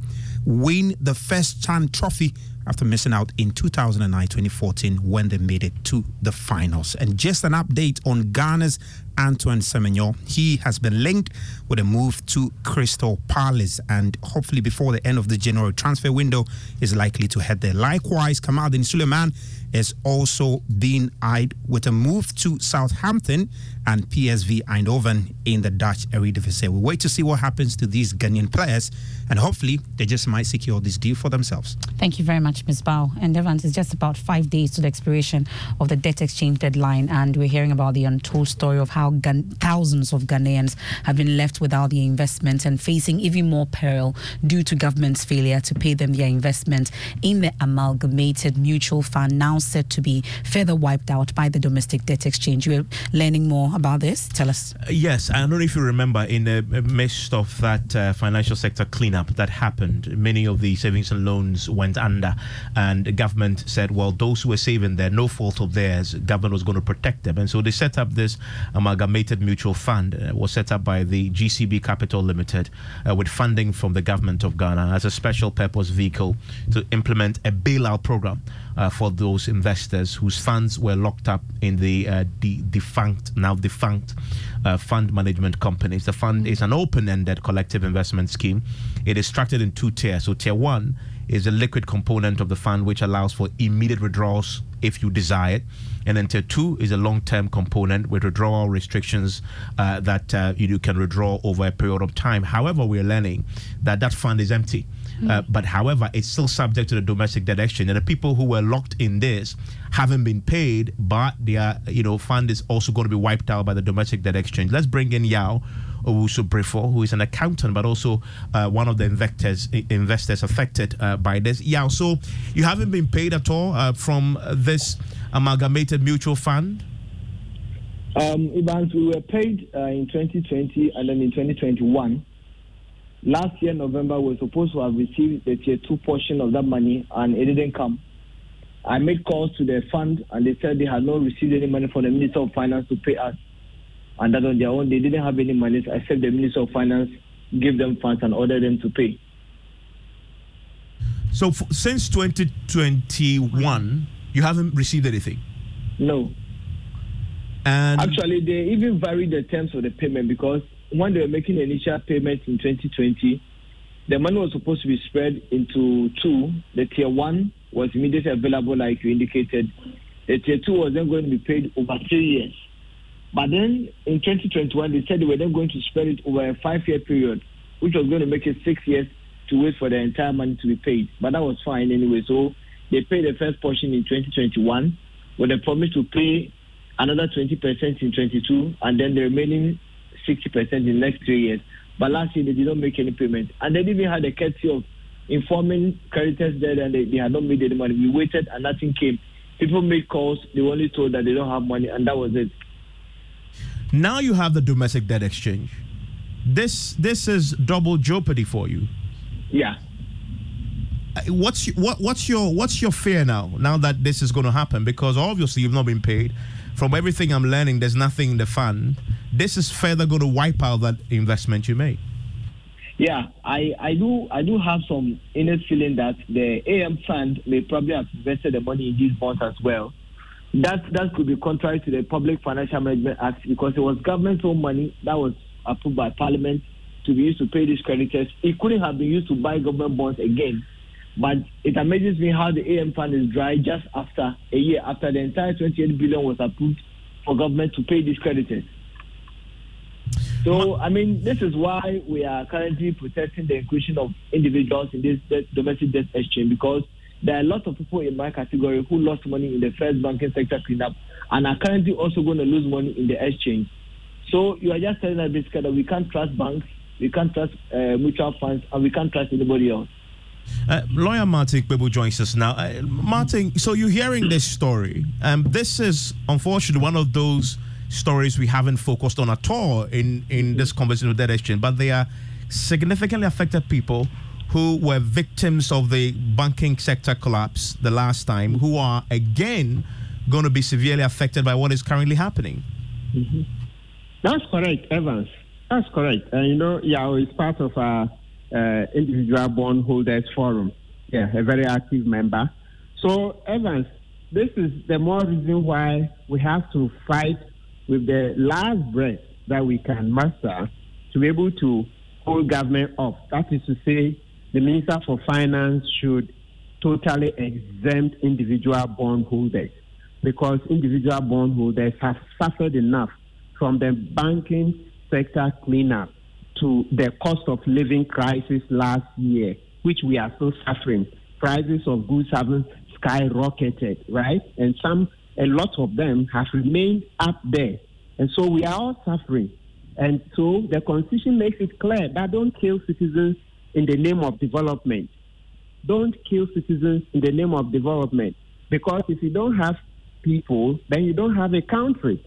win the first Chan Trophy after missing out in 2009 2014 when they made it to the finals. And just an update on Ghana's Antoine Semenyo. He has been linked with a move to Crystal Palace and hopefully before the end of the January transfer window is likely to head there. Likewise, Kamaldeen Sulemana is also being eyed with a move to Southampton and PSV Eindhoven in the Dutch Eredivisie. We wait to see what happens to these Ghanaian players and hopefully they just might secure this deal for themselves. Thank you very much. Ms. Bao. And Evans, it's just about five days to the expiration of the debt exchange deadline, and we're hearing about the untold story of how thousands of Ghanaians have been left without their investments and facing even more peril due to government's failure to pay them their investment in the amalgamated mutual fund, now set to be further wiped out by the domestic debt exchange. You're learning more about this. Tell us. Uh, yes, I don't know if you remember in the midst of that uh, financial sector cleanup that happened, many of the savings and loans went under, and the government said, well, those who were saving there, no fault of theirs, government was going to protect them. And so they set up this amalgamated mutual fund, uh, was set up by the GCB Capital Limited uh, with funding from the government of Ghana as a special purpose vehicle to implement a bailout program uh, for those investors whose funds were locked up in the uh, de- defunct, now defunct uh, fund management companies. The fund is an open ended collective investment scheme. It is structured in two tiers. So, tier one is a liquid component of the fund which allows for immediate withdrawals if you desire it. And then tier two is a long term component with withdrawal restrictions uh, that uh, you can withdraw over a period of time. However, we are learning that that fund is empty. Uh, but however, it's still subject to the domestic debt exchange. And the people who were locked in this haven't been paid, but their you know fund is also going to be wiped out by the domestic debt exchange. Let's bring in Yao Owusu Brifo, who is an accountant, but also uh, one of the investors investors affected uh, by this. Yao, so you haven't been paid at all uh, from this amalgamated mutual fund. Um, we were paid uh, in 2020 and then in 2021 last year November we were supposed to have received the tier two portion of that money and it didn't come. I made calls to the fund and they said they had not received any money from the Minister of Finance to pay us. And that on their own they didn't have any money except the Minister of Finance gave them funds and ordered them to pay. So f- since 2021, you haven't received anything? No. And actually, they even varied the terms of the payment because when they were making the initial payment in 2020, the money was supposed to be spread into two. The tier one was immediately available, like you indicated. The tier two was then going to be paid over three years. But then in 2021, they said they were then going to spread it over a five year period, which was going to make it six years to wait for the entire money to be paid. But that was fine anyway. So they paid the first portion in 2021 with a promise to pay another 20% in 22 and then the remaining 60% in the next three years. But last year, they did not make any payment. And they even had a courtesy of informing creditors there and they, they had not made any money. We waited and nothing came. People made calls, they were only told that they don't have money, and that was it. Now you have the domestic debt exchange. This this is double jeopardy for you. Yeah. What's what what's your what's your fear now? Now that this is going to happen, because obviously you've not been paid. From everything I'm learning, there's nothing in the fund this is further going to wipe out that investment you made. Yeah, I, I do I do have some innate feeling that the AM fund may probably have invested the money in these bonds as well. That that could be contrary to the Public Financial Management Act because it was government's own money that was approved by Parliament to be used to pay these creditors. It couldn't have been used to buy government bonds again. But it amazes me how the AM fund is dry just after a year after the entire 28 billion was approved for government to pay these creditors. So, I mean, this is why we are currently protesting the inclusion of individuals in this domestic debt exchange because there are a lot of people in my category who lost money in the first banking sector cleanup and are currently also going to lose money in the exchange. So, you are just telling us basically that we can't trust banks, we can't trust uh, mutual funds, and we can't trust anybody else. Uh, lawyer Martin Kpebu joins us now. Uh, Martin, so you're hearing this story. Um, this is unfortunately one of those stories we haven't focused on at all in, in this conversation with Debt Exchange, but they are significantly affected people who were victims of the banking sector collapse the last time, who are again going to be severely affected by what is currently happening. Mm-hmm. That's correct, Evans. That's correct. And you know, Yao is part of our uh, individual bondholders forum. Yeah, a very active member. So, Evans, this is the more reason why we have to fight with the last breath that we can muster to be able to hold government up. That is to say, the Minister for Finance should totally exempt individual bondholders because individual bondholders have suffered enough from the banking sector cleanup to the cost of living crisis last year, which we are still suffering prices of goods haven't skyrocketed, right? And some, a lot of them have remained up there. And so we are all suffering. And so the Constitution makes it clear that don't kill citizens in the name of development. Don't kill citizens in the name of development. Because if you don't have people, then you don't have a country.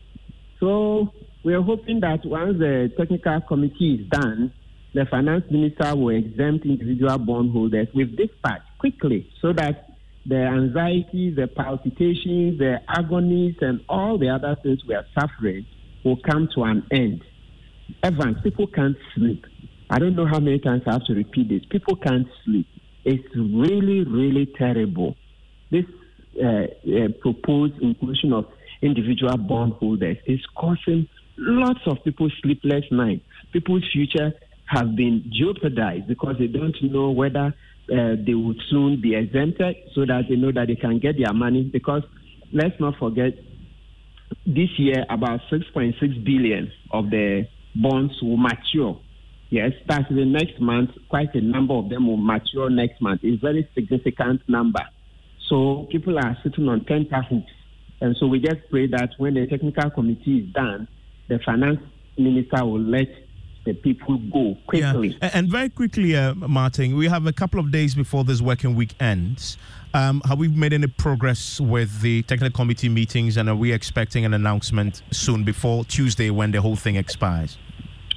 So we're hoping that once the technical committee is done, the finance minister will exempt individual bondholders with dispatch quickly so that the anxiety, the palpitations, the agonies, and all the other things we are suffering will come to an end. Evans, people can't sleep. I don't know how many times I have to repeat this. People can't sleep. It's really, really terrible. This uh, uh, proposed inclusion of individual bondholders is causing lots of people sleepless nights. People's future have been jeopardized because they don't know whether uh, they will soon be exempted so that they know that they can get their money. Because let's not forget, this year about 6.6 billion of the bonds will mature. Yes, that's the next month. Quite a number of them will mature next month. It's a very significant number. So people are sitting on tenterhooks. And so we just pray that when the technical committee is done, the finance minister will let the people go quickly. Yeah. And very quickly, uh, Martin, we have a couple of days before this working week ends. Um, have we made any progress with the technical committee meetings, and are we expecting an announcement soon before Tuesday when the whole thing expires?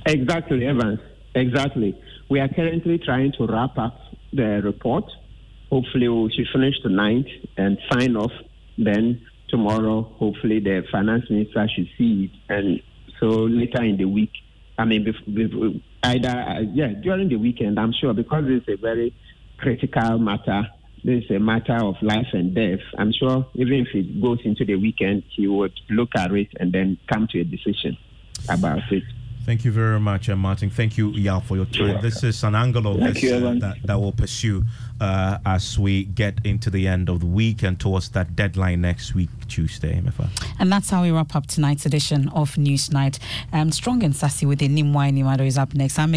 Exactly, Evans. Exactly. We are currently trying to wrap up the report. Hopefully, we should finish tonight and sign off. Then tomorrow, hopefully, the finance minister should see it, and so later in the week, I mean, either uh, yeah during the weekend, I'm sure because it's a very critical matter. This is a matter of life and death. I'm sure even if it goes into the weekend, he would look at it and then come to a decision about it. Thank you very much, uh, Martin. Thank you, Yao, for your time. This is an angle of this uh, that, that will pursue uh, as we get into the end of the week and towards that deadline next week, Tuesday. MFA. And that's how we wrap up tonight's edition of Newsnight. Um, Strong and Sassy with the Nimwai Nimado is up next. I'm